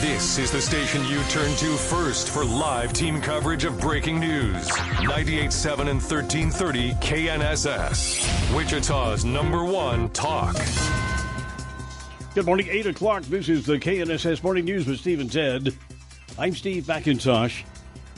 This is the station you turn to first for live team coverage of breaking news. 98.7 and 1330 KNSS. Wichita's number one talk. Good morning, 8 o'clock. This is the KNSS Morning News with Steve and Ted. I'm Steve McIntosh.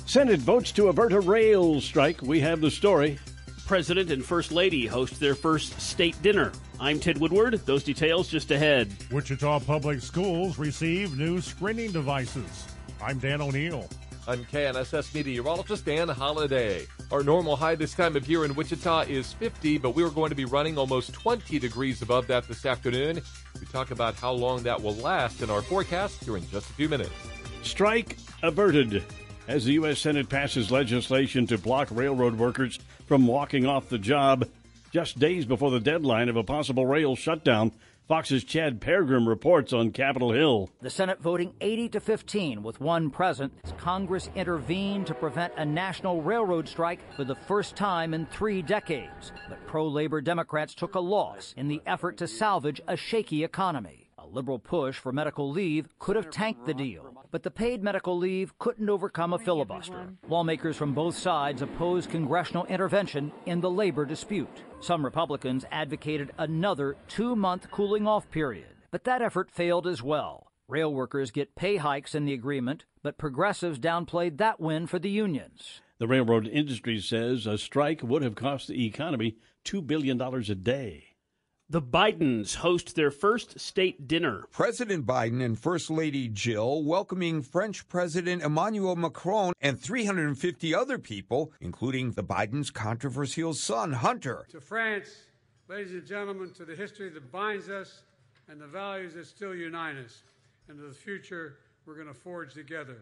Senate votes to avert a rail strike. We have the story. President and First Lady host their first state dinner. I'm Ted Woodward. Those details just ahead. Wichita Public Schools receive new screening devices. I'm Dan O'Neill. I'm KNSS meteorologist Dan Holliday. Our normal high this time of year in Wichita is 50, but we are going to be running almost 20 degrees above that this afternoon. We talk about how long that will last in our forecast here in just a few minutes. Strike averted. As the U.S. Senate passes legislation to block railroad workers from walking off the job, just days before the deadline of a possible rail shutdown, Fox's Chad Pergram reports on Capitol Hill. The Senate voting 80 to 15 with one present. Congress intervened to prevent a national railroad strike for the first time in three decades. But pro labor Democrats took a loss in the effort to salvage a shaky economy. A liberal push for medical leave could have tanked the deal but the paid medical leave couldn't overcome a filibuster. Lawmakers from both sides opposed congressional intervention in the labor dispute. Some Republicans advocated another two month cooling off period, but that effort failed as well. Rail workers get pay hikes in the agreement, but progressives downplayed that win for the unions. The railroad industry says a strike would have cost the economy $2 billion a day. The Bidens host their first state dinner. President Biden and First Lady Jill welcoming French President Emmanuel Macron and 350 other people, including the Biden's controversial son, Hunter. To France, ladies and gentlemen, to the history that binds us and the values that still unite us, and to the future we're going to forge together.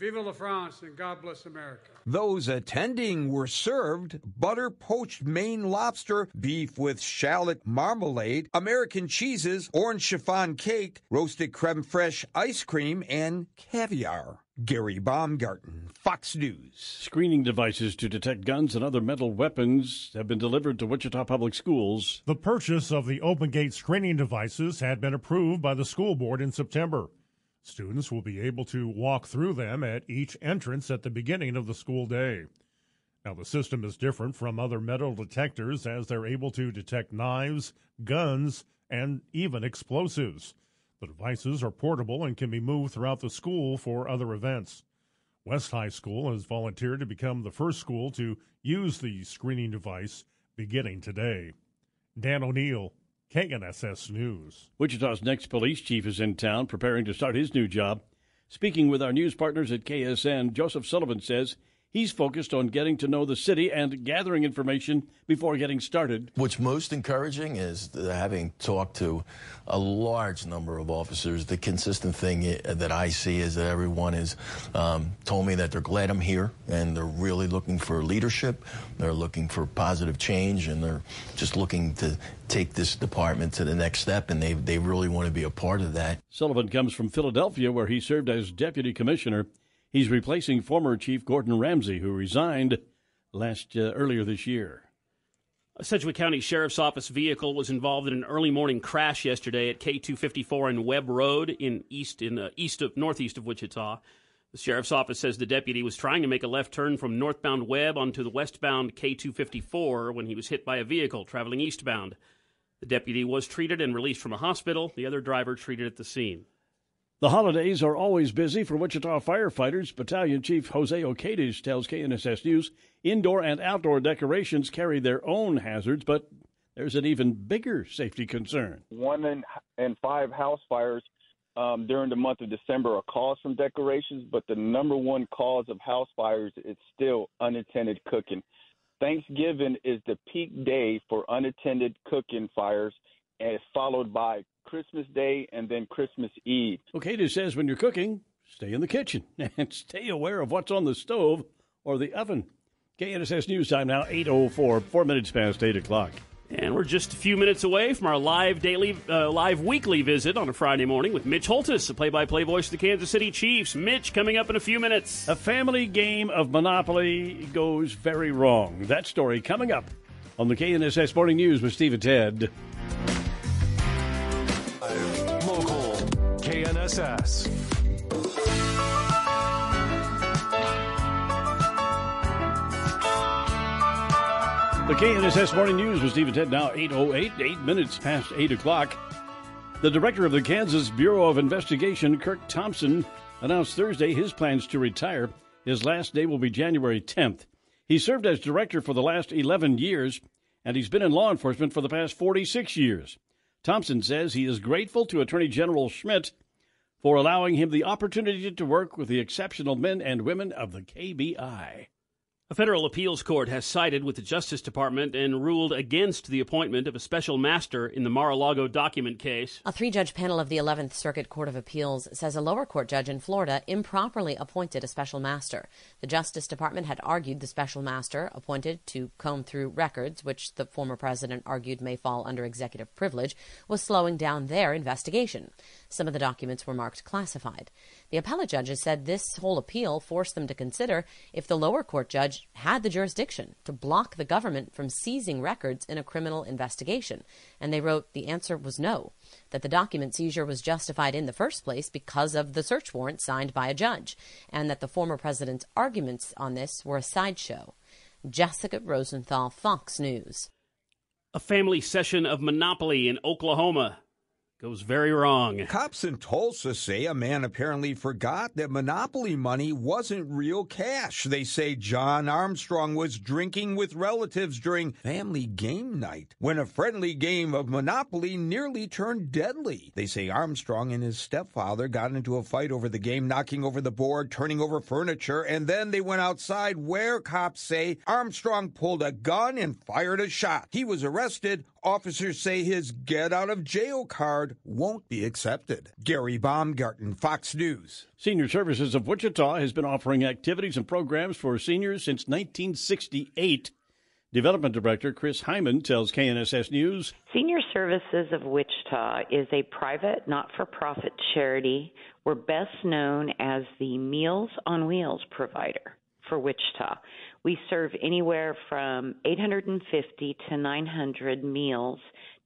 Vive la France and God bless America. Those attending were served butter poached Maine lobster, beef with shallot marmalade, American cheeses, orange chiffon cake, roasted creme fraiche ice cream, and caviar. Gary Baumgarten, Fox News. Screening devices to detect guns and other metal weapons have been delivered to Wichita Public Schools. The purchase of the Open Gate screening devices had been approved by the school board in September. Students will be able to walk through them at each entrance at the beginning of the school day. Now, the system is different from other metal detectors as they're able to detect knives, guns, and even explosives. The devices are portable and can be moved throughout the school for other events. West High School has volunteered to become the first school to use the screening device beginning today. Dan O'Neill, KNSS News. Wichita's next police chief is in town preparing to start his new job. Speaking with our news partners at KSN, Joseph Sullivan says He's focused on getting to know the city and gathering information before getting started. What's most encouraging is having talked to a large number of officers, the consistent thing that I see is that everyone has um, told me that they're glad I'm here and they're really looking for leadership. They're looking for positive change and they're just looking to take this department to the next step and they, they really want to be a part of that. Sullivan comes from Philadelphia where he served as deputy commissioner He's replacing former Chief Gordon Ramsay, who resigned last uh, earlier this year. A Sedgwick County Sheriff's Office vehicle was involved in an early morning crash yesterday at K254 and Webb Road in east in uh, east of northeast of Wichita. The sheriff's office says the deputy was trying to make a left turn from northbound Webb onto the westbound K254 when he was hit by a vehicle traveling eastbound. The deputy was treated and released from a hospital. The other driver treated at the scene. The holidays are always busy for Wichita firefighters. Battalion Chief Jose Ocades tells KNSS News indoor and outdoor decorations carry their own hazards, but there's an even bigger safety concern. One in, in five house fires um, during the month of December are caused from decorations, but the number one cause of house fires is still unattended cooking. Thanksgiving is the peak day for unattended cooking fires, and followed by Christmas Day and then Christmas Eve. Okay, says when you're cooking, stay in the kitchen and stay aware of what's on the stove or the oven. KNSS News Time now, 8.04, four minutes past 8 o'clock. And we're just a few minutes away from our live daily, uh, live weekly visit on a Friday morning with Mitch Holthus, the play-by-play voice of the Kansas City Chiefs. Mitch, coming up in a few minutes. A family game of Monopoly goes very wrong. That story coming up on the KNSS Morning News with Steve and Ted. KNSS. The KNSS Morning News with Stephen Ted now 8.08, eight minutes past 8 o'clock. The director of the Kansas Bureau of Investigation, Kirk Thompson, announced Thursday his plans to retire. His last day will be January 10th. He served as director for the last 11 years, and he's been in law enforcement for the past 46 years. Thompson says he is grateful to Attorney General Schmidt for allowing him the opportunity to work with the exceptional men and women of the KBI. A federal appeals court has sided with the Justice Department and ruled against the appointment of a special master in the Mar a Lago document case. A three judge panel of the 11th Circuit Court of Appeals says a lower court judge in Florida improperly appointed a special master. The Justice Department had argued the special master, appointed to comb through records, which the former president argued may fall under executive privilege, was slowing down their investigation. Some of the documents were marked classified. The appellate judges said this whole appeal forced them to consider if the lower court judge had the jurisdiction to block the government from seizing records in a criminal investigation. And they wrote the answer was no, that the document seizure was justified in the first place because of the search warrant signed by a judge, and that the former president's arguments on this were a sideshow. Jessica Rosenthal, Fox News. A family session of Monopoly in Oklahoma goes very wrong. Cops in Tulsa say a man apparently forgot that Monopoly money wasn't real cash. They say John Armstrong was drinking with relatives during family game night when a friendly game of Monopoly nearly turned deadly. They say Armstrong and his stepfather got into a fight over the game, knocking over the board, turning over furniture, and then they went outside where cops say Armstrong pulled a gun and fired a shot. He was arrested. Officers say his get out of jail card won't be accepted. Gary Baumgarten, Fox News. Senior Services of Wichita has been offering activities and programs for seniors since 1968. Development Director Chris Hyman tells KNSS News Senior Services of Wichita is a private, not for profit charity. We're best known as the Meals on Wheels provider for Wichita. We serve anywhere from 850 to 900 meals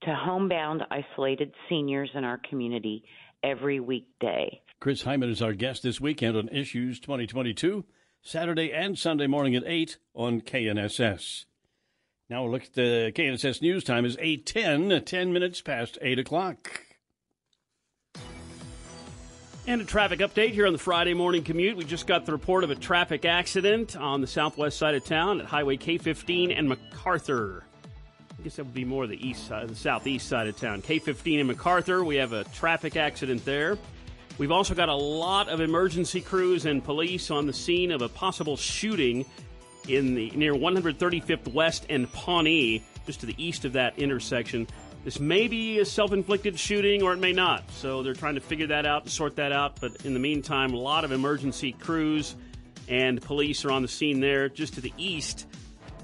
to homebound isolated seniors in our community every weekday. Chris Hyman is our guest this weekend on Issues 2022, Saturday and Sunday morning at 8 on KNSS. Now we'll look at the KNSS news time is 8.10, 10 minutes past 8 o'clock. And a traffic update here on the Friday morning commute. We just got the report of a traffic accident on the southwest side of town at Highway K15 and MacArthur. I guess that would be more the east side, the southeast side of town. K15 and MacArthur, we have a traffic accident there. We've also got a lot of emergency crews and police on the scene of a possible shooting in the near 135th West and Pawnee, just to the east of that intersection. This may be a self inflicted shooting or it may not. So they're trying to figure that out and sort that out. But in the meantime, a lot of emergency crews and police are on the scene there just to the east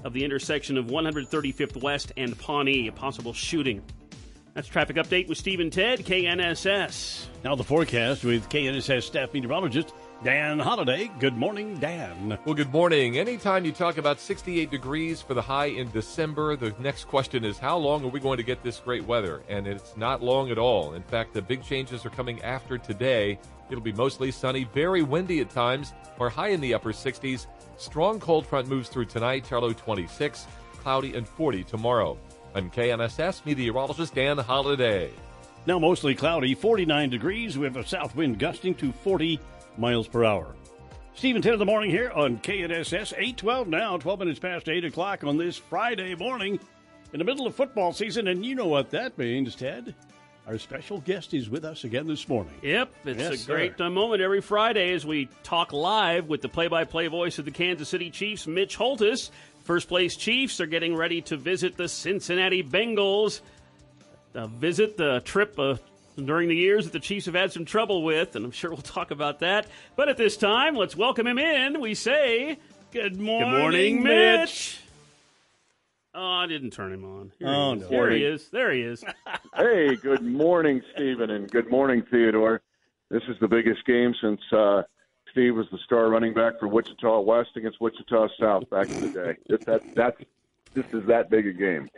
of the intersection of 135th West and Pawnee, a possible shooting. That's traffic update with Stephen Ted, KNSS. Now the forecast with KNSS staff meteorologist Dan Holiday. Good morning, Dan. Well, good morning. Anytime you talk about 68 degrees for the high in December, the next question is how long are we going to get this great weather? And it's not long at all. In fact, the big changes are coming after today. It'll be mostly sunny, very windy at times, or high in the upper 60s. Strong cold front moves through tonight, Charlo 26, cloudy and 40 tomorrow. I'm KNSS meteorologist Dan Holiday. Now mostly cloudy, 49 degrees with a south wind gusting to 40 miles per hour. Stephen 10 in the morning here on KNSS 812 now, 12 minutes past 8 o'clock on this Friday morning in the middle of football season. And you know what that means, Ted. Our special guest is with us again this morning. Yep, it's Yes, a great sir. uh, moment every Friday as we talk live with the play-by-play voice of the Kansas City Chiefs, Mitch Holthus. First place Chiefs are getting ready to visit the Cincinnati Bengals. Uh, visit the trip uh, during the years that the Chiefs have had some trouble with, and I'm sure we'll talk about that. But at this time, let's welcome him in. We say, Good morning, Good morning, Mitch. Mitch. Oh, I didn't turn him on. Here Oh, he is. no. There he is. There he is. Hey, good morning, Stephen, and good morning, Theodore. This is the biggest game since uh, Steve was the star running back for Wichita West against Wichita South back in the day. This, that, that's, this is that big a game.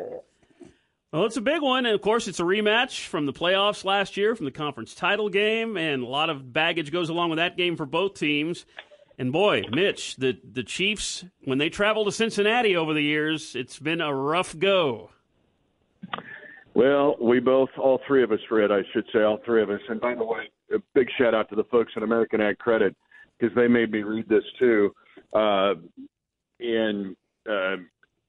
Well, it's a big one, and of course, it's a rematch from the playoffs last year, from the conference title game, and a lot of baggage goes along with that game for both teams. And boy, Mitch, the the Chiefs, when they travel to Cincinnati over the years, it's been a rough go. Well, we both, all three of us, Fred, I should say, all three of us. And by the way, a big shout out to the folks at American Ag Credit because they made me read this too. Uh, in uh,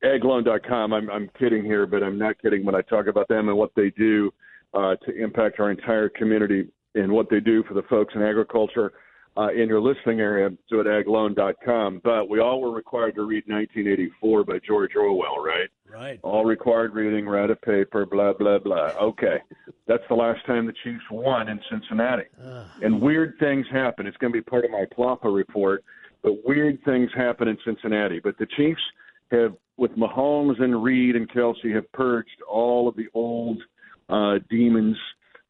agloan.com, I'm, I'm kidding here, but I'm not kidding when I talk about them and what they do uh, to impact our entire community and what they do for the folks in agriculture uh, in your listening area, so at agloan.com. But we all were required to read 1984 by George Orwell, right? Right. All required reading, read a paper, blah, blah, blah. Okay. That's the last time the Chiefs won in Cincinnati. and weird things happen. It's going to be part of my Plapa report, but weird things happen in Cincinnati. But the Chiefs have, with Mahomes and Reid and Kelce, have purged all of the old uh, demons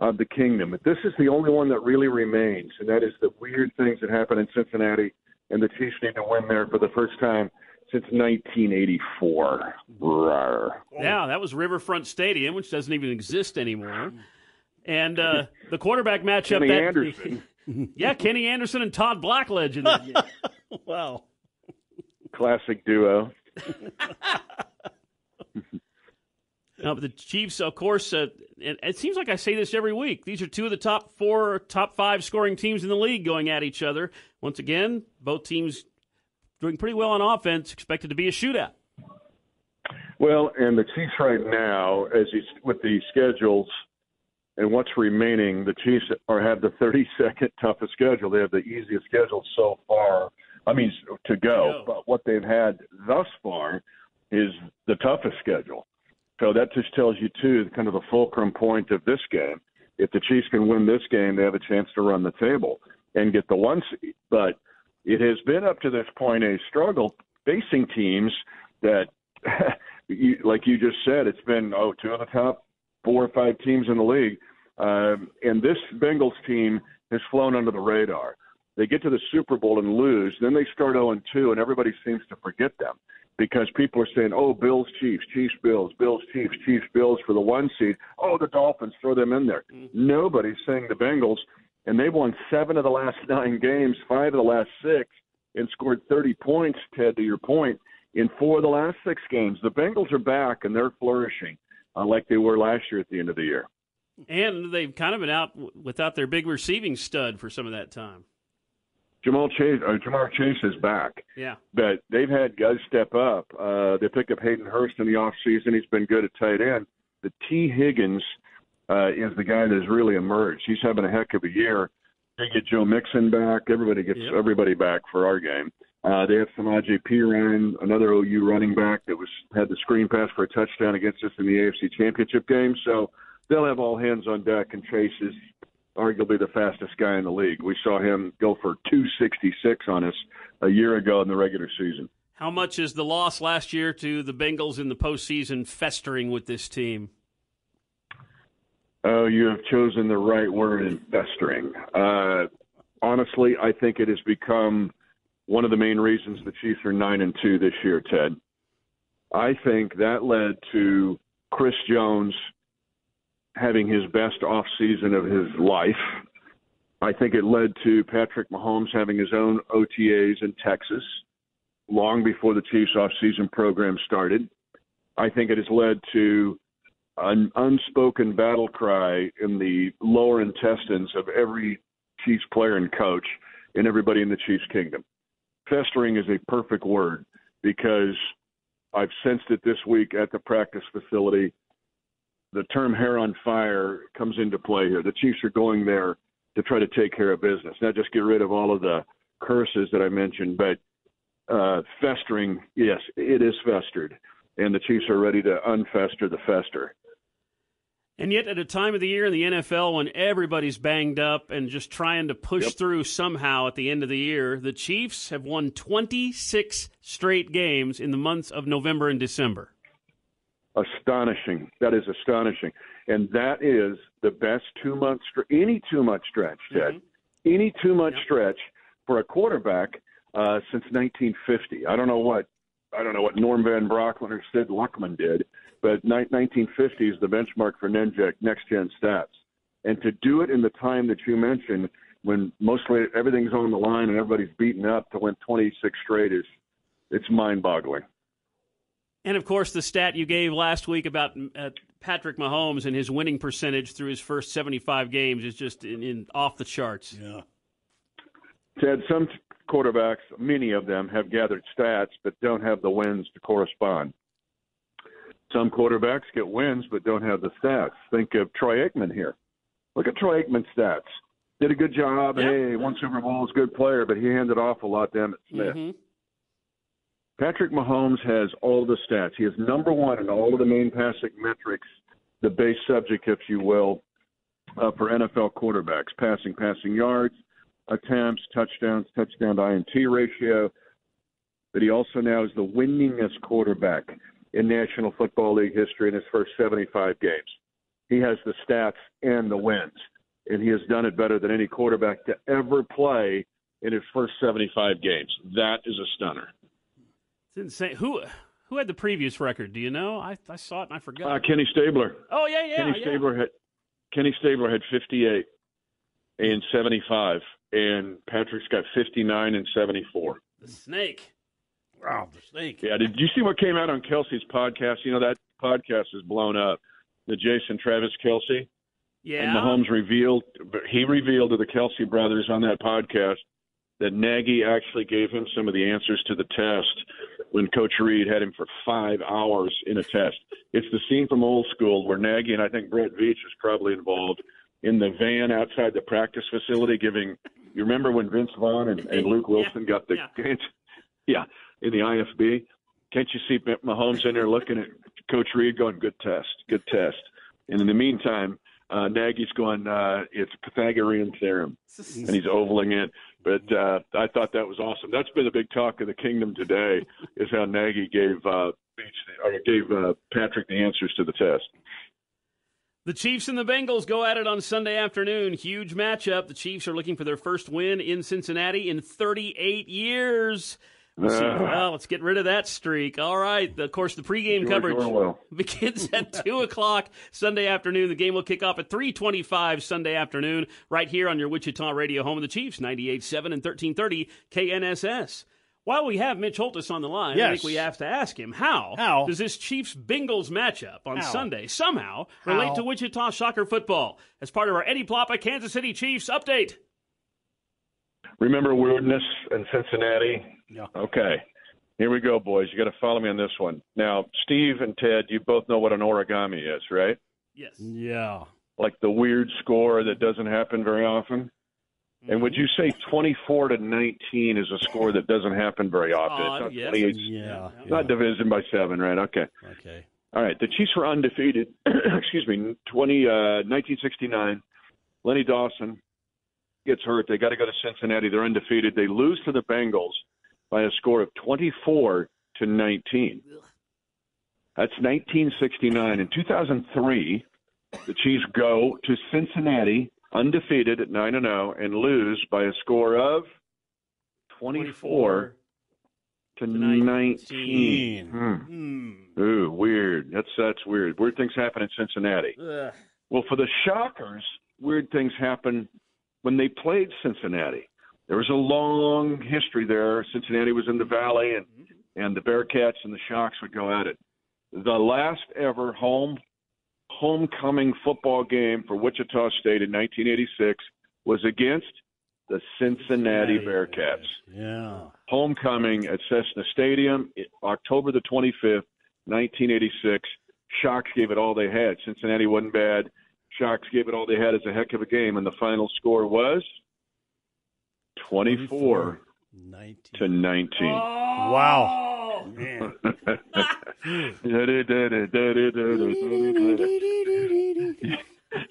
of the kingdom. But this is the only one that really remains, and that is the weird things that happen in Cincinnati, and the Chiefs need to win there for the first time since 1984. Rawr. Yeah, that was Riverfront Stadium, which doesn't even exist anymore. And uh, the quarterback matchup Kenny that Anderson. yeah, Kenny Anderson and Todd Blackledge in that game. wow. Classic duo. No, but the Chiefs, of course, uh, it, it seems like I say this every week. These are two of the top four, top five scoring teams in the league going at each other. Once again, both teams doing pretty well on offense. Expected to be a shootout. Well, and the Chiefs right now, as you, with the schedules and what's remaining, the Chiefs are have the 32nd toughest schedule. They have the easiest schedule so far. I mean, to go, but what they've had thus far is the toughest schedule. So that just tells you too, kind of the fulcrum point of this game. If the Chiefs can win this game, they have a chance to run the table and get the one seed. But it has been up to this point a struggle facing teams that, you, like you just said, it's been oh two of the top four or five teams in the league, um, and this Bengals team has flown under the radar. They get to the Super Bowl and lose, then they start 0 2, and everybody seems to forget them because people are saying, "Oh, Bills, Chiefs, Chiefs, Bills, Bills, Chiefs, Chiefs, Bills for the one seed." Oh, the Dolphins, throw them in there. Nobody's saying the Bengals, and they've won seven of the last nine games, five of the last six, and scored 30 points. Ted, to your point, in four of the last six games, the Bengals are back and they're flourishing uh, like they were last year at the end of the year. And they've kind of been out without their big receiving stud for some of that time. Jamal Chase, uh, Ja'Marr Chase is back. Yeah. but they've had guys step up. Uh, they picked up Hayden Hurst in the offseason. He's been good at tight end. The Tee Higgins uh, is the guy that has really emerged. He's having a heck of a year. They get Joe Mixon back. Everybody gets Yep. everybody back for our game. Uh, they have Samaje Perine, another OU running back that was had the screen pass for a touchdown against us in the AFC Championship game. So they'll have all hands on deck, and Chase is arguably the fastest guy in the league. We saw him go for 266 on us a year ago in the regular season. How much is the loss last year to the Bengals in the postseason festering with this team? Oh, you have chosen the right word in festering. Uh, honestly, I think it has become one of the main reasons the Chiefs are nine and two this year. Ted, I think that led to Chris Jones having his best off season of his life. I think it led to Patrick Mahomes having his own OTAs in Texas long before the Chiefs off-season program started. I think it has led to an unspoken battle cry in the lower intestines of every Chiefs player and coach and everybody in the Chiefs kingdom. Festering is a perfect word because I've sensed it this week at the practice facility. The term hair on fire comes into play here. The Chiefs are going there to try to take care of business, not just get rid of all of the curses that I mentioned, but uh, festering, yes, it is festered. And the Chiefs are ready to unfester the fester. And yet, at a time of the year in the NFL when everybody's banged up and just trying to push through somehow at the end of the year, the Chiefs have won 26 straight games in the months of November and December. Astonishing. That is astonishing, and that is the best two month str- any two month stretch, Ted. Any two month stretch for a quarterback uh, since 1950. I don't know what I don't know what Norm Van Brocklin or Sid Luckman did, but 1950 is the benchmark for NENJEC next gen stats. And to do it in the time that you mentioned, when mostly everything's on the line and everybody's beaten up to win 26 straight is it's mind-boggling. And of course, the stat you gave last week about uh, Patrick Mahomes and his winning percentage through his first 75 games is just in, in off the charts. Yeah. Ted, some quarterbacks, many of them, have gathered stats but don't have the wins to correspond. Some quarterbacks get wins but don't have the stats. Think of Troy Aikman here. Look at Troy Aikman's stats. Did a good job. Yep. Hey, won Super Bowls, good player, but he handed off a lot to Emmitt Smith. Mm-hmm. Patrick Mahomes has all the stats. He is number one in all of the main passing metrics, the base subject, if you will, uh, for NFL quarterbacks passing, passing yards, attempts, touchdowns, touchdown to INT ratio. But he also now is the winningest quarterback in National Football League history in his first 75 games. He has the stats and the wins, and he has done it better than any quarterback to ever play in his first 75 games. That is a stunner. It's insane. Who who had the previous record? Do you know? I, I saw it and I forgot. Uh, Kenny Stabler. oh yeah, yeah, Kenny yeah. Stabler had Kenny Stabler had 58 and 75, and Patrick's got 59 and 74. The snake. Wow, the snake. Yeah, did you see what came out on Kelce's podcast? You know that podcast is blown up. The Jason Travis Kelce. Yeah. And Mahomes revealed he revealed to the Kelce brothers on that podcast that Nagy actually gave him some of the answers to the test when Coach Reid had him for five hours in a test. It's the scene from old school where Nagy and I think Brett Veach is probably involved in the van outside the practice facility giving you remember when Vince Vaughn and, and Luke Wilson got the yeah. yeah, in the IFB? Can't you see Mahomes in there looking at Coach Reid going, good test, good test. And in the meantime, uh, Nagy's going, uh, it's Pythagorean theorem, and he's ovaling it. But uh, I thought that was awesome. That's been the big talk of the kingdom today, is how Nagy gave uh, gave uh, Patrick the answers to the test. The Chiefs and the Bengals go at it on Sunday afternoon. Huge matchup. The Chiefs are looking for their first win in Cincinnati in 38 years. Let's. Uh. Well, let's get rid of that streak. All right. Of course, the pregame George coverage Orwell. begins at two o'clock Sunday afternoon. The game will kick off at three twenty-five Sunday afternoon, right here on your Wichita radio home of the Chiefs, 98.7 and thirteen thirty KNSS. While we have Mitch Holthus on the line, I think we have to ask him how, How? does this Chiefs Bengals matchup on How? Sunday somehow relate to Wichita soccer football as part of our Eddie Ploppa Kansas City Chiefs update? Remember weirdness in Cincinnati? Yeah. Okay. Here we go, boys. You got to follow me on this one. Now, Steve and Ted, you both know what an origami is, right? Yes. Yeah. Like the weird score that doesn't happen very often. And would you say 24 to 19 is a score that doesn't happen very often? Odd, it's not yes. Yeah. It's not division by seven, right? Okay. Okay. All right. The Chiefs were undefeated. excuse me. 20, uh, 1969. Lenny Dawson gets hurt. They got to go to Cincinnati. They're undefeated. They lose to the Bengals by a score of 24 to 19. That's 1969. In 2003, the Chiefs go to Cincinnati undefeated at 9 and 0 and lose by a score of 24 to 19. Hmm. Hmm. Ooh, weird. That's that's weird. Weird things happen in Cincinnati. Ugh. Well, for the Shockers, weird things happen when they played Cincinnati. There was a long history there. Cincinnati was in the valley, and mm-hmm. and the Bearcats and the Shocks would go at it. The last ever home homecoming football game for Wichita State in 1986 was against the Cincinnati Bearcats. Yeah. Homecoming at Cessna Stadium, October the 25th, 1986. Shocks gave it all they had. Cincinnati wasn't bad. Shocks gave it all they had as a heck of a game, and the final score was 24 19. to 19. Wow. Man.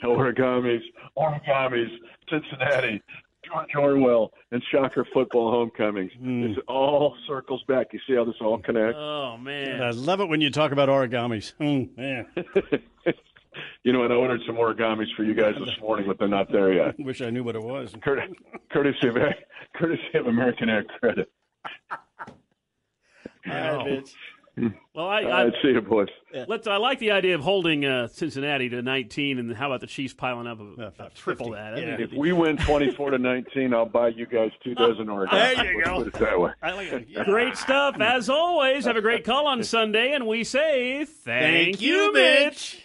Origamis, origamis, Cincinnati, George Orwell, and Shocker football homecomings. It all circles back. You see how this all connects? Oh man. I love it when you talk about origamis. Mm, man. You know, and I ordered some origamis for you guys this morning, but they're not there yet. Wish I knew what it was. Courtesy, courtesy of courtesy of American Air Credit. All right, Mitch. Well, I, I, I see you, boys. let's. I like the idea of holding uh, Cincinnati to 19, and how about the Chiefs piling up a, a triple that? Yeah. If we win 24 to 19, I'll buy you guys two dozen Oregon. There you Let's go. Put it that way. Like. Yeah. Great stuff as always. Have a great call on Sunday, and we say thank, you, Mitch.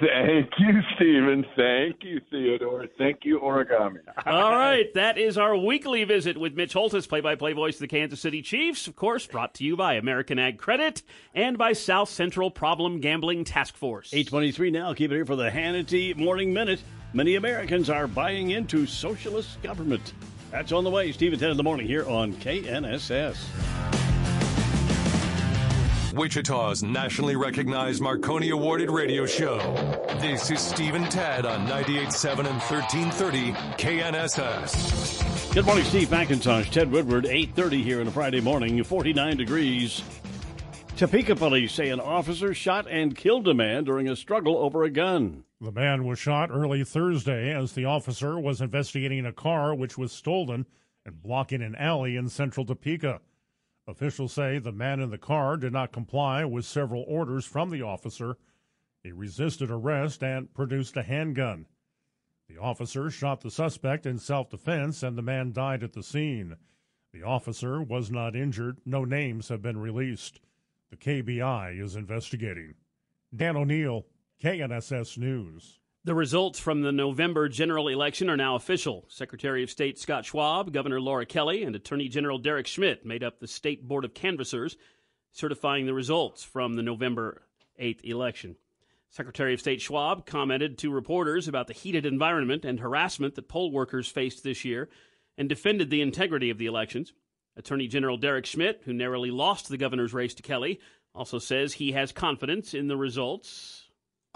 Thank you, Stephen. Thank you, Theodore. Thank you, Origami. All right, that is our weekly visit with Mitch Holthus, play-by-play voice of the Kansas City Chiefs. Of course, brought to you by American Ag Credit and by South Central Problem Gambling Task Force. 823 now. Keep it here for the Hannity Morning Minute. Many Americans are buying into socialist government. That's on the way. Steve at 10 in the morning here on KNSS. Wichita's nationally recognized Marconi awarded radio show. This is Steve and Ted on 98.7 and 1330 KNSS. Good morning, Steve McIntosh, Ted Woodward, 8.30 here on a Friday morning, 49 degrees. Topeka police say an officer shot and killed a man during a struggle over a gun. The man was shot early Thursday as the officer was investigating a car which was stolen and blocking an alley in central Topeka. Officials say the man in the car did not comply with several orders from the officer. He resisted arrest and produced a handgun. The officer shot the suspect in self defense and the man died at the scene. The officer was not injured. No names have been released. The KBI is investigating. Dan O'Neill, KNSS News. The results from the November general election are now official. Secretary of State Scott Schwab, Governor Laura Kelly, and Attorney General Derek Schmidt made up the State Board of Canvassers, certifying the results from the November 8th election. Secretary of State Schwab commented to reporters about the heated environment and harassment that poll workers faced this year and defended the integrity of the elections. Attorney General Derek Schmidt, who narrowly lost the governor's race to Kelly, also says he has confidence in the results.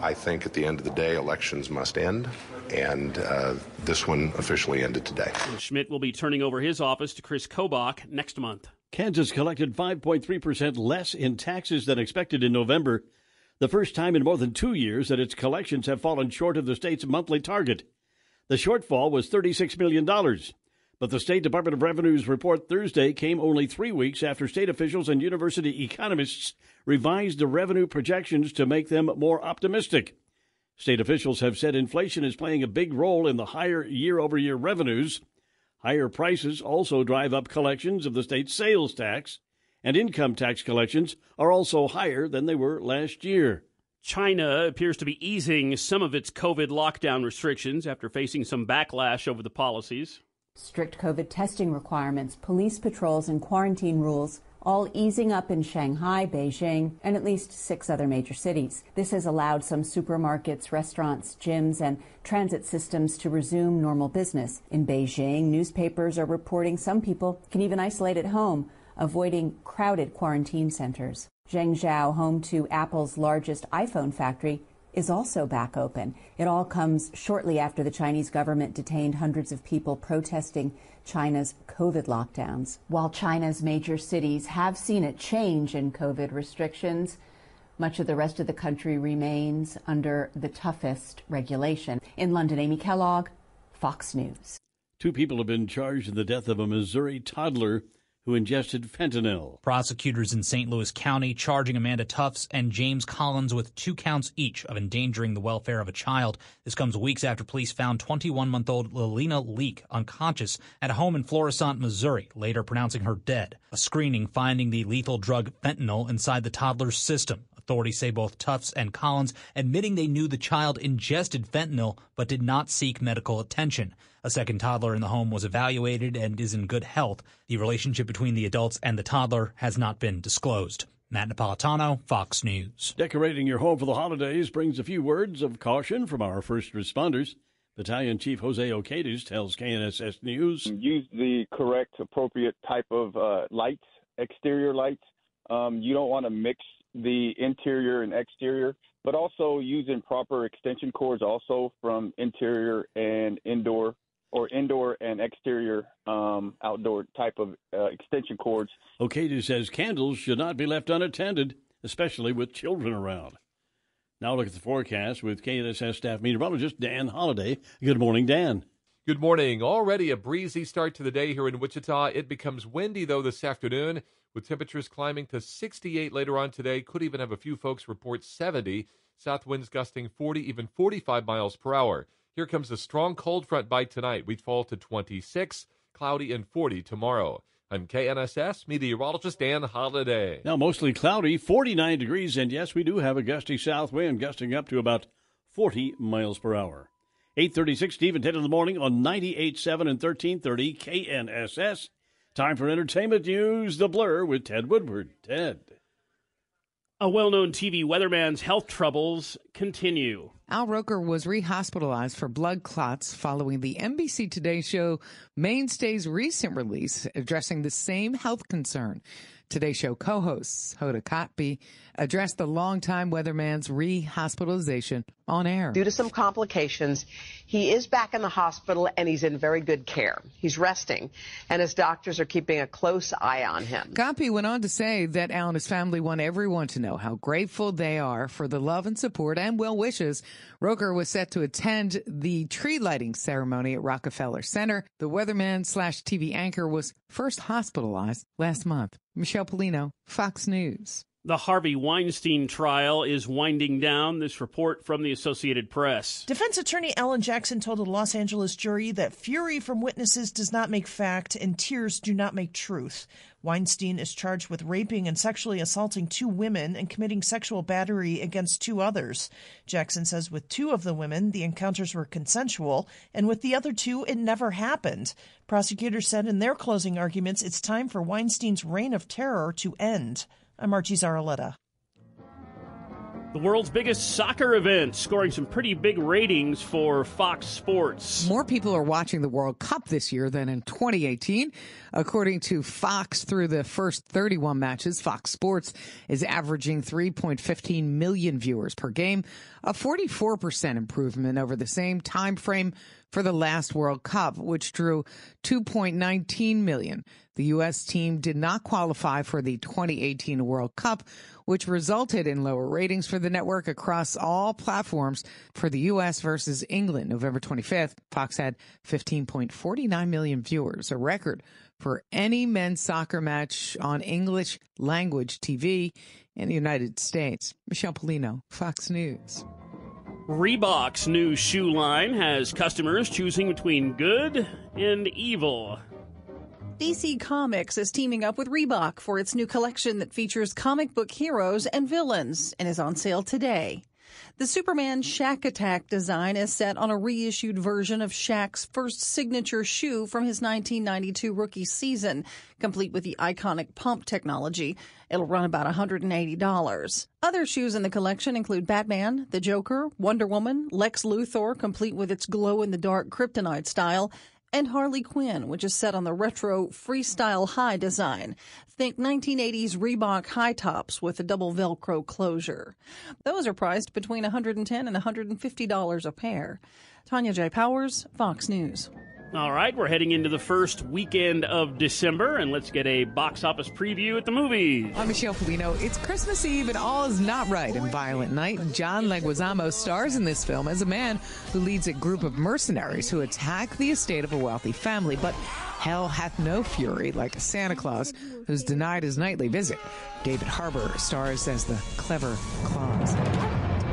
I think at the end of the day, elections must end, and uh, this one officially ended today. Schmidt will be turning over his office to Chris Kobach next month. Kansas collected 5.3% less in taxes than expected in November, the first time in more than two years that its collections have fallen short of the state's monthly target. The shortfall was $36 million, but the State Department of Revenue's report Thursday came only three weeks after state officials and university economists revised the revenue projections to make them more optimistic. State officials have said inflation is playing a big role in the higher year over year revenues. Higher prices also drive up collections of the state's sales tax, and income tax collections are also higher than they were last year. China appears to be easing some of its COVID lockdown restrictions after facing some backlash over the policies. Strict COVID testing requirements, police patrols, and quarantine rules all easing up in Shanghai, Beijing, and at least six other major cities. This has allowed some supermarkets, restaurants, gyms, and transit systems to resume normal business. In Beijing, newspapers are reporting some people can even isolate at home, avoiding crowded quarantine centers. Zhengzhou, home to Apple's largest iPhone factory, is also back open. It all comes shortly after the Chinese government detained hundreds of people protesting China's COVID lockdowns. While China's major cities have seen a change in COVID restrictions, much of the rest of the country remains under the toughest regulation. In London, Amy Kellogg, Fox News. Two people have been charged in the death of a Missouri toddler who ingested fentanyl. Prosecutors in St. Louis County charging Amanda Tufts and James Collins with two counts each of endangering the welfare of a child. This comes weeks after police found 21 month old Lilina Leak unconscious at a home in Florissant, Missouri, later pronouncing her dead. A screening finding the lethal drug fentanyl inside the toddler's system. Authorities say both Tufts and Collins admitting they knew the child ingested fentanyl but did not seek medical attention. A second toddler in the home was evaluated and is in good health. The relationship between the adults and the toddler has not been disclosed. Matt Napolitano, Fox News. Decorating your home for the holidays brings a few words of caution from our first responders. Battalion Chief Jose Oquedes tells KNSS News. Use the correct, appropriate type of uh, lights, exterior lights. Um, you don't want to mix the interior and exterior, but also using proper extension cords also from interior and indoor or indoor and exterior um, outdoor type of uh, extension cords. Oquedes says candles should not be left unattended, especially with children around. Now look at the forecast with KNSS staff meteorologist Dan Holliday. Good morning, Dan. Good morning. Already a breezy start to the day here in Wichita. It becomes windy, though, this afternoon, with temperatures climbing to 68 later on today. Could even have a few folks report 70. South winds gusting 40, even 45 miles per hour. Here comes a strong cold front by tonight. We'd fall to 26, cloudy, and 40 tomorrow. I'm KNSS meteorologist Dan Holiday. Now, mostly cloudy, 49 degrees, and yes, we do have a gusty south wind gusting up to about 40 miles per hour. 836 Steve and 10 in the morning on 98.7 and 1330 KNSS. Time for entertainment news, The Blur with Ted Woodward. Ted. A well known TV weatherman's health troubles continue. Al Roker was rehospitalized for blood clots following the NBC Today show Mainstay's recent release addressing the same health concern. Today Show co-hosts Hoda Kotb addressed the longtime weatherman's rehospitalization on air. Due to some complications, he is back in the hospital and he's in very good care. He's resting, and his doctors are keeping a close eye on him. Kotb went on to say that Al and his family want everyone to know how grateful they are for the love and support and well wishes. Roker was set to attend the tree lighting ceremony at Rockefeller Center. The weatherman slash TV anchor was first hospitalized last month. Michelle Pollino, Fox News. The Harvey Weinstein trial is winding down. This report from the Associated Press. Defense attorney Alan Jackson told a Los Angeles jury that fury from witnesses does not make fact and tears do not make truth. Weinstein is charged with raping and sexually assaulting two women and committing sexual battery against two others. Jackson says with two of the women, the encounters were consensual, and with the other two, it never happened. Prosecutors said in their closing arguments it's time for Weinstein's reign of terror to end. I'm Archie Zaraletta. The world's biggest soccer event, scoring some pretty big ratings for Fox Sports. More people are watching the World Cup this year than in 2018. According to Fox, through the first 31 matches, Fox Sports is averaging 3.15 million viewers per game, a 44% improvement over the same time frame for the last World Cup, which drew 2.19 million. The U.S. team did not qualify for the 2018 World Cup, which resulted in lower ratings for the network across all platforms for the U.S. versus England. November 25th, Fox had 15.49 million viewers, a record for any men's soccer match on English language TV in the United States. Michelle Pollino, Fox News. Reebok's new shoe line has customers choosing between good and evil. DC Comics is teaming up with Reebok for its new collection that features comic book heroes and villains and is on sale today. The Superman Shaq Attack design is set on a reissued version of Shaq's first signature shoe from his 1992 rookie season, complete with the iconic pump technology. It'll run about $180. Other shoes in the collection include Batman, the Joker, Wonder Woman, Lex Luthor, complete with its glow in the dark kryptonite style, and Harley Quinn, which is set on the retro freestyle high design. Think 1980s Reebok high tops with a double Velcro closure. Those are priced between 110 and $150 a pair. Tanya J. Powers, Fox News. All right, we're heading into the first weekend of December, and let's get a box office preview at the movies. I'm Michelle Pollino. It's Christmas Eve, and all is not right in Violent Night. John Leguizamo stars in this film as a man who leads a group of mercenaries who attack the estate of a wealthy family. But hell hath no fury like Santa Claus who's denied his nightly visit. David Harbour stars as the clever Claus.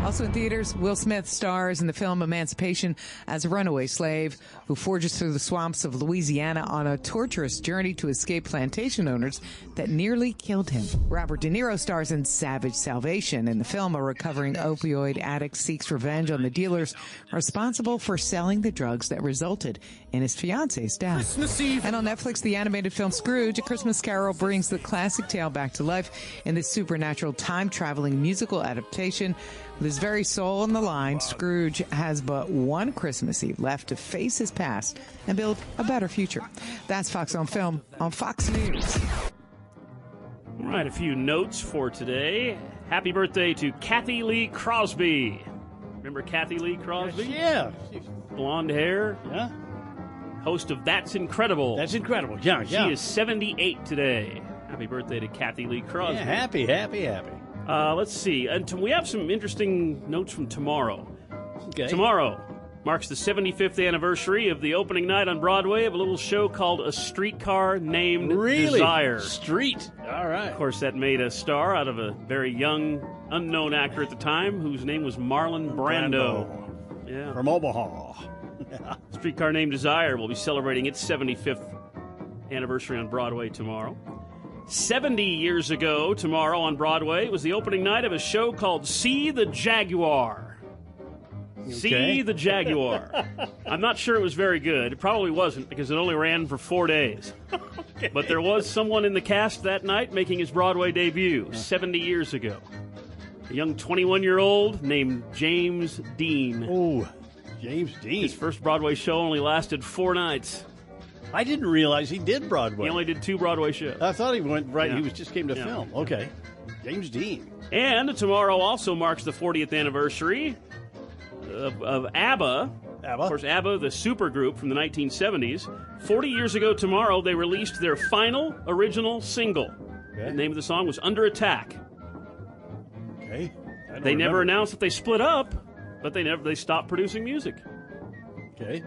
Also in theaters, Will Smith stars in the film Emancipation as a runaway slave who forges through the swamps of Louisiana on a torturous journey to escape plantation owners that nearly killed him. Robert De Niro stars in Savage Salvation. In the film, a recovering opioid addict seeks revenge on the dealers responsible for selling the drugs that resulted in his fiance's death. And on Netflix, the animated film Scrooge, A Christmas Carol brings the classic tale back to life in this supernatural time-traveling musical adaptation with his very soul on the line, Scrooge has but one Christmas Eve left to face his past and build a better future. That's Fox on Film on Fox News. All right, a few notes for today. Happy birthday to Cathy Lee Crosby. Remember Cathy Lee Crosby? Yeah. Blonde hair. Yeah. Host of That's Incredible. That's incredible. Yeah, She yeah. is 78 today. Happy birthday to Cathy Lee Crosby. Yeah, happy, happy, happy. Uh, let's see. And t- we have some interesting notes from tomorrow. Okay. Tomorrow, marks the 75th anniversary of the opening night on Broadway of a little show called A Streetcar Named Really? Desire. Street. All right. Of course, that made a star out of a very young, unknown actor at the time whose name was Marlon Brando. Yeah. From Omaha. Streetcar Named Desire will be celebrating its 75th anniversary on Broadway tomorrow. 70 years ago, tomorrow on Broadway, was the opening night of a show called See the Jaguar. See the Jaguar. I'm not sure it was very good. It probably wasn't because it only ran for four days. But there was someone in the cast that night making his Broadway debut uh-huh. 70 years ago. A young 21 year old named James Dean. Oh, James Dean. His first Broadway show only lasted four nights. I didn't realize he did Broadway. He only did two Broadway shows. I thought he went right. Yeah. He was just came to Yeah. film. Okay, James Dean. And tomorrow also marks the 40th anniversary of, of ABBA. ABBA. Of course, ABBA, the supergroup from the 1970s. 40 years ago tomorrow, they released their final original single. The name of the song was Under Attack. Okay. They never announced that they split up, but they never they stopped producing music. Okay.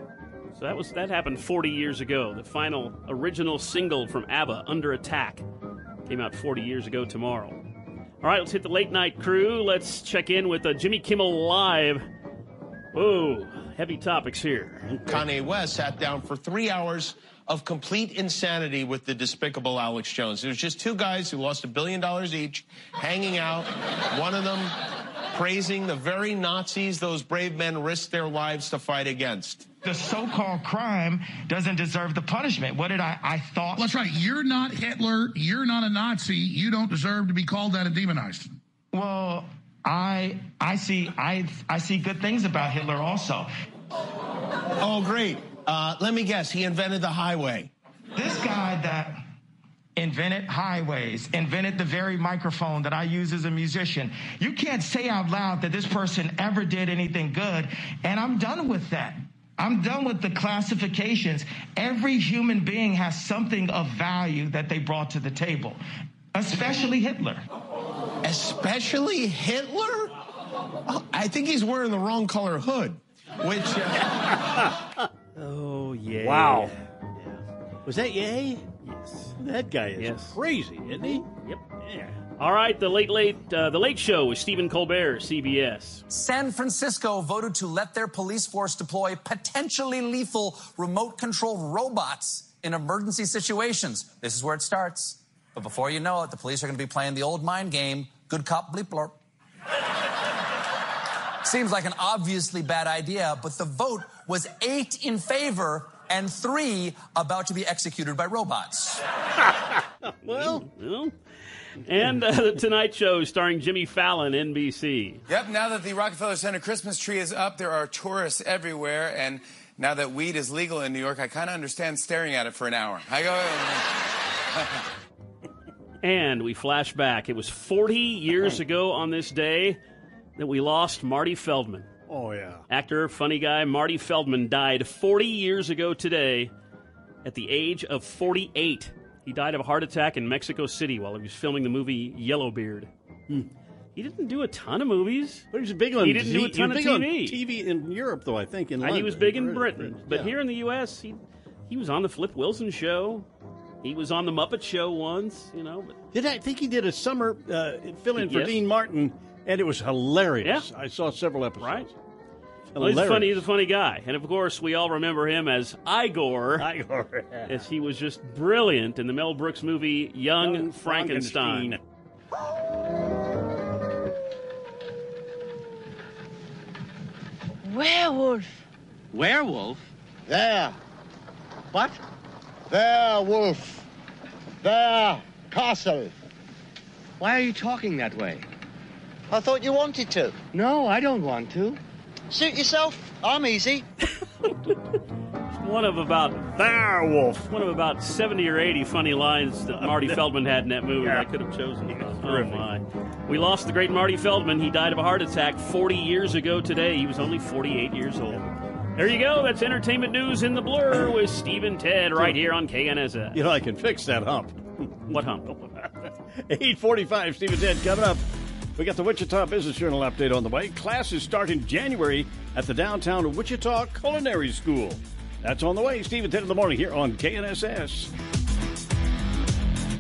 So that was that happened 40 years ago. The final original single from ABBA, Under Attack, came out 40 years ago tomorrow. All right, let's hit the late night crew. Let's check in with uh, Jimmy Kimmel Live. Whoa, heavy topics here. Kanye West sat down for three hours of complete insanity with the despicable Alex Jones. It was just two guys who lost a billion dollars each, hanging out. One of them praising the very Nazis those brave men risked their lives to fight against. The so-called crime doesn't deserve the punishment. What did I? I thought. That's right. You're not Hitler. You're not a Nazi. You don't deserve to be called that and demonized. Well, I I see I I see good things about Hitler also. Oh, great. Uh, let me guess. He invented the highway. This guy that invented highways, invented the very microphone that I use as a musician. You can't say out loud that this person ever did anything good, and I'm done with that. I'm done with the classifications. Every human being has something of value that they brought to the table, especially Hitler. Especially Hitler? I think he's wearing the wrong color hood, which. Uh, oh, yeah. Wow. Was that yay? Yes. That guy is Yes. crazy, isn't he? Yep. Yeah. All right, the late late uh, the late show with Stephen Colbert, CBS. San Francisco voted to let their police force deploy potentially lethal remote controlled robots in emergency situations. This is where it starts. But before you know it, the police are going to be playing the old mind game good cop, bleep blurp. Seems like an obviously bad idea, but the vote was eight in favor and three about to be executed by robots. Well, and uh, the Tonight Show starring Jimmy Fallon, NBC. Yep, now that the Rockefeller Center Christmas tree is up, there are tourists everywhere. And now that weed is legal in New York, I kind of understand staring at it for an hour. I go. And we flash back. It was 40 years ago on this day that we lost Marty Feldman. Oh yeah. Actor, funny guy Marty Feldman died 40 years ago today at the age of 48. He died of a heart attack in Mexico City while he was filming the movie Yellowbeard. He didn't do a ton of movies. But he was big on He didn't do a ton of was big on TV. TV in Europe, though I think in And he was big in British, Britain. But yeah. here in the U.S., he, he was on the Flip Wilson show. He was on the Muppet Show once, you know. But Did I think he did a summer uh, fill in for Yes. Dean Martin, and it was hilarious. I saw several episodes. Right. Well, he's funny. He's a funny guy, and of course, we all remember him as Igor. Igor, as he was just brilliant in the Mel Brooks movie Young, Young Frankenstein. Werewolf. Werewolf? There. What? There, wolf. There, castle. Why are you talking that way? I thought you wanted to. No, I don't want to. Suit yourself. I'm easy. One of about Werewolf. One of about seventy or eighty funny lines that Marty Feldman had in that movie. that I could have chosen. Oh my! We lost the great Marty Feldman. He died of a heart attack 40 years ago today. He was only 48 years old. There you go. That's entertainment news in the blur with Steve and Ted right here on KNSS. You know, I can fix that hump. What hump? 845, Steve and Ted coming up. We got the Wichita Business Journal update on the way. Classes start in January at the downtown Wichita Culinary School. That's on the way. Steve and Ted in the morning here on KNSS.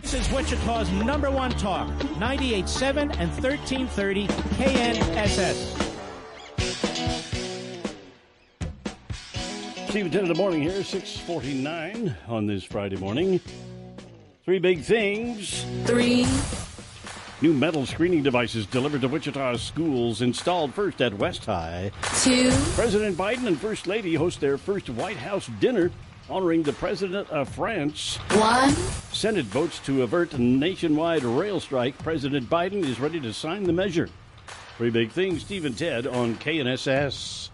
This is Wichita's number one talk, 98.7 and 1330 KNSS. Steve and Ted in the morning here, 649 on this Friday morning. Three big things. Three. New metal screening devices delivered to Wichita schools installed first at West High. Two. President Biden and First Lady host their first White House dinner honoring the President of France. One. Senate votes to avert nationwide rail strike. President Biden is ready to sign the measure. Three big things. Steve and Ted on KNSS.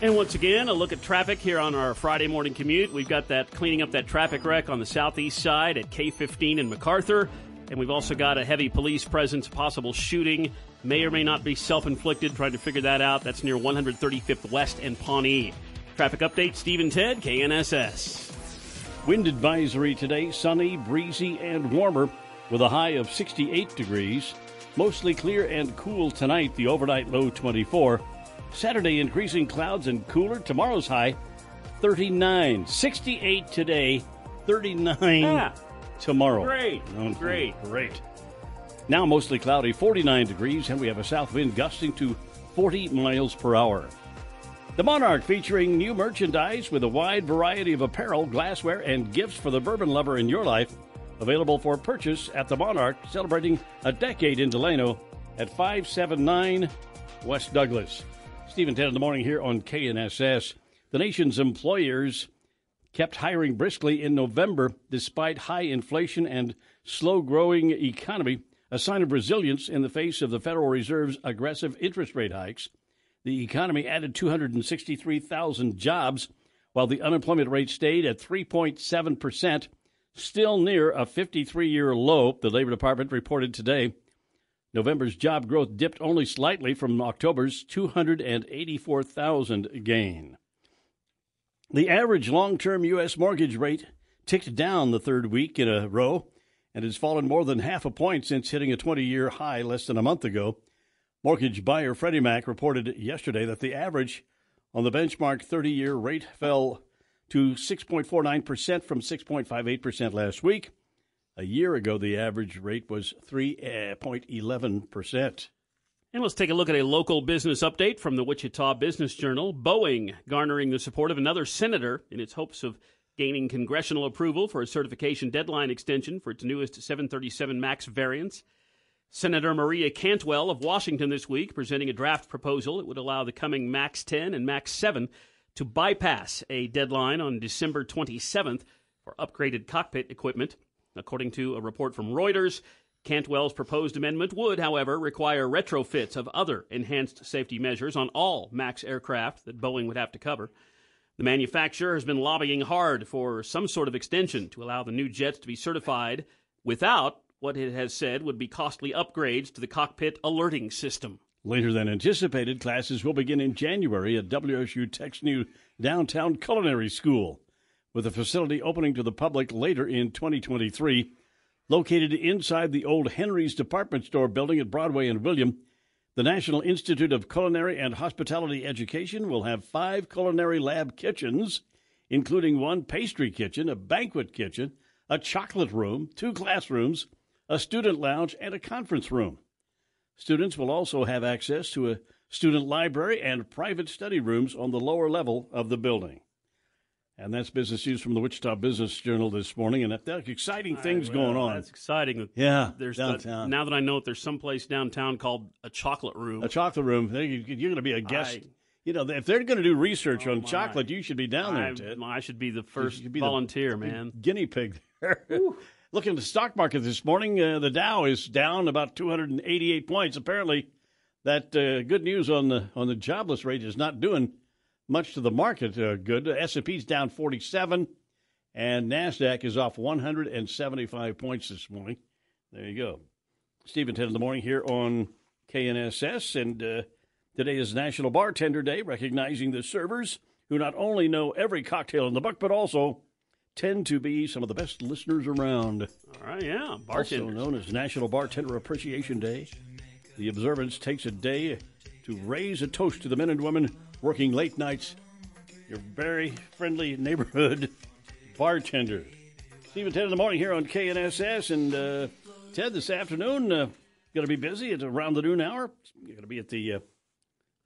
And once again, a look at traffic here on our Friday morning commute. We've got that cleaning up that traffic wreck on the southeast side at K15 and MacArthur. And we've also got a heavy police presence, possible shooting, may or may not be self inflicted, trying to figure that out. That's near 135th West and Pawnee. Traffic update, Steve and Ted, KNSS. Wind advisory today sunny, breezy, and warmer with a high of 68 degrees. Mostly clear and cool tonight, the overnight low 24. Saturday, increasing clouds and cooler. Tomorrow's high 39. 68 today, 39 Yeah. Tomorrow. Great. Oh, oh, Great. Great. Now mostly cloudy, 49 degrees, and we have a south wind gusting to 40 miles per hour. The Monarch featuring new merchandise with a wide variety of apparel, glassware, and gifts for the bourbon lover in your life. Available for purchase at the Monarch, celebrating a decade in Delano at 579 West Douglas. Steve and Ted in the morning here on KNSS. The nation's employers kept hiring briskly in November despite high inflation and slow growing economy, a sign of resilience in the face of the Federal Reserve's aggressive interest rate hikes. The economy added 263,000 jobs, while the unemployment rate stayed at 3.7%, still near a 53 year low, the Labor Department reported today. November's job growth dipped only slightly from October's 284,000 gain. The average long term U.S. mortgage rate ticked down the third week in a row and has fallen more than half a point since hitting a 20 year high less than a month ago. Mortgage buyer Freddie Mac reported yesterday that the average on the benchmark 30 year rate fell to 6.49% from 6.58% last week. A year ago, the average rate was 3.11%. And let's take a look at a local business update from the Wichita Business Journal. Boeing garnering the support of another senator in its hopes of gaining congressional approval for a certification deadline extension for its newest 737 MAX variants. Senator Maria Cantwell of Washington this week presenting a draft proposal that would allow the coming MAX 10 and MAX 7 to bypass a deadline on December 27th for upgraded cockpit equipment. According to a report from Reuters, Cantwell's proposed amendment would, however, require retrofits of other enhanced safety measures on all MAX aircraft that Boeing would have to cover. The manufacturer has been lobbying hard for some sort of extension to allow the new jets to be certified without what it has said would be costly upgrades to the cockpit alerting system. Later than anticipated, classes will begin in January at WSU Tech's new downtown culinary school, with the facility opening to the public later in 2023. Located inside the old Henry's department store building at Broadway and William, the National Institute of Culinary and Hospitality Education will have five culinary lab kitchens, including one pastry kitchen, a banquet kitchen, a chocolate room, two classrooms, a student lounge, and a conference room. Students will also have access to a student library and private study rooms on the lower level of the building. And that's business news from the Wichita Business Journal this morning. And that's exciting things Well, going on. That's exciting. Yeah, there's downtown. now that I know it, there's someplace downtown called a chocolate room. A chocolate room. You- You're going to be a guest. I- you know, if they're going to do research on my. chocolate, you should be down there, I, Ted. I should be the first be the volunteer, big man. Guinea pig there. Looking at the stock market this morning, uh, the Dow is down about 288 points. Apparently, that uh, good news on the on the jobless rate is not doing much to the market uh, good. S&P's down 47, and Nasdaq is off 175 points this morning. There you go. Steve and Ted in the morning here on KNSS, and uh, today is National Bartender Day, recognizing the servers who not only know every cocktail in the book, but also tend to be some of the best listeners around. All right, yeah, Also bartenders. known as National Bartender Appreciation Day. The observance takes a day to raise a toast to the men and women working late nights. Your very friendly neighborhood bartender. Steve and Ted in the morning here on KNSS. And uh, Ted, this afternoon, uh, going to be busy at around the noon hour. You're going to be at the uh,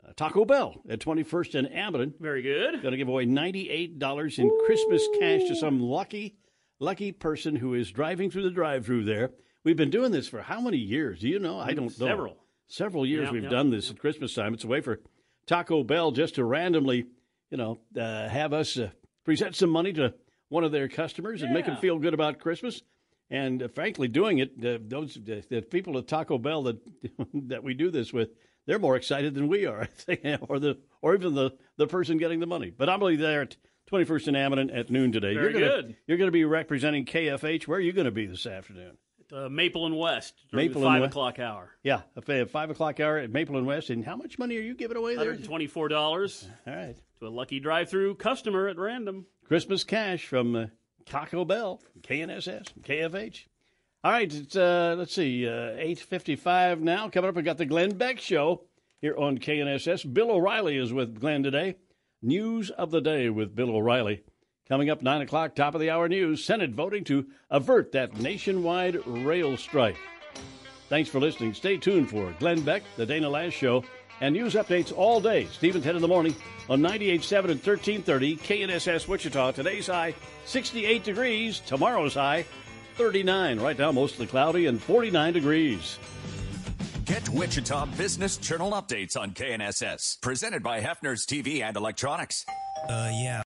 uh, Taco Bell at 21st and Abilene. Very good. Going to give away $98 in Christmas cash to some lucky, lucky person who is driving through the drive through there. We've been doing this for how many years? Do you know? I don't know. Several. Several years Yeah, we've yeah. done this at Christmas time. It's a way for Taco Bell just to randomly, you know, uh, have us uh, present some money to one of their customers and make them feel good about Christmas. And uh, frankly, doing it, uh, those the, the people at Taco Bell that that we do this with, they're more excited than we are, or the or even the the person getting the money. But I'm be there at 21st and Abilene at noon today. Very you're gonna, good. You're going to be representing KFH. Where are you going to be this afternoon? Uh, Maple and West during Maple five West. o'clock hour. Yeah, five o'clock hour at Maple and West. And how much money are you giving away there? Twenty-four dollars. All right. To a lucky drive-through customer at random. Christmas cash from uh, Taco Bell, KNSS, KFH. All right, it's uh, let's see, uh, eight fifty-five now. Coming up, we got the Glenn Beck Show here on KNSS. Bill O'Reilly is with Glenn today. News of the day with Bill O'Reilly. Coming up nine o'clock, top of the hour news. Senate voting to avert that nationwide rail strike. Thanks for listening. Stay tuned for Glenn Beck, the Dana Loesch Show, and news updates all day. Steve and Ted in the morning on 98.7 and 1330 KNSS Wichita. Today's high 68 degrees. Tomorrow's high 39. Right now, mostly cloudy and 49 degrees. Get Wichita Business Journal updates on KNSS. Presented by Hefner's TV and Electronics. Uh, yeah.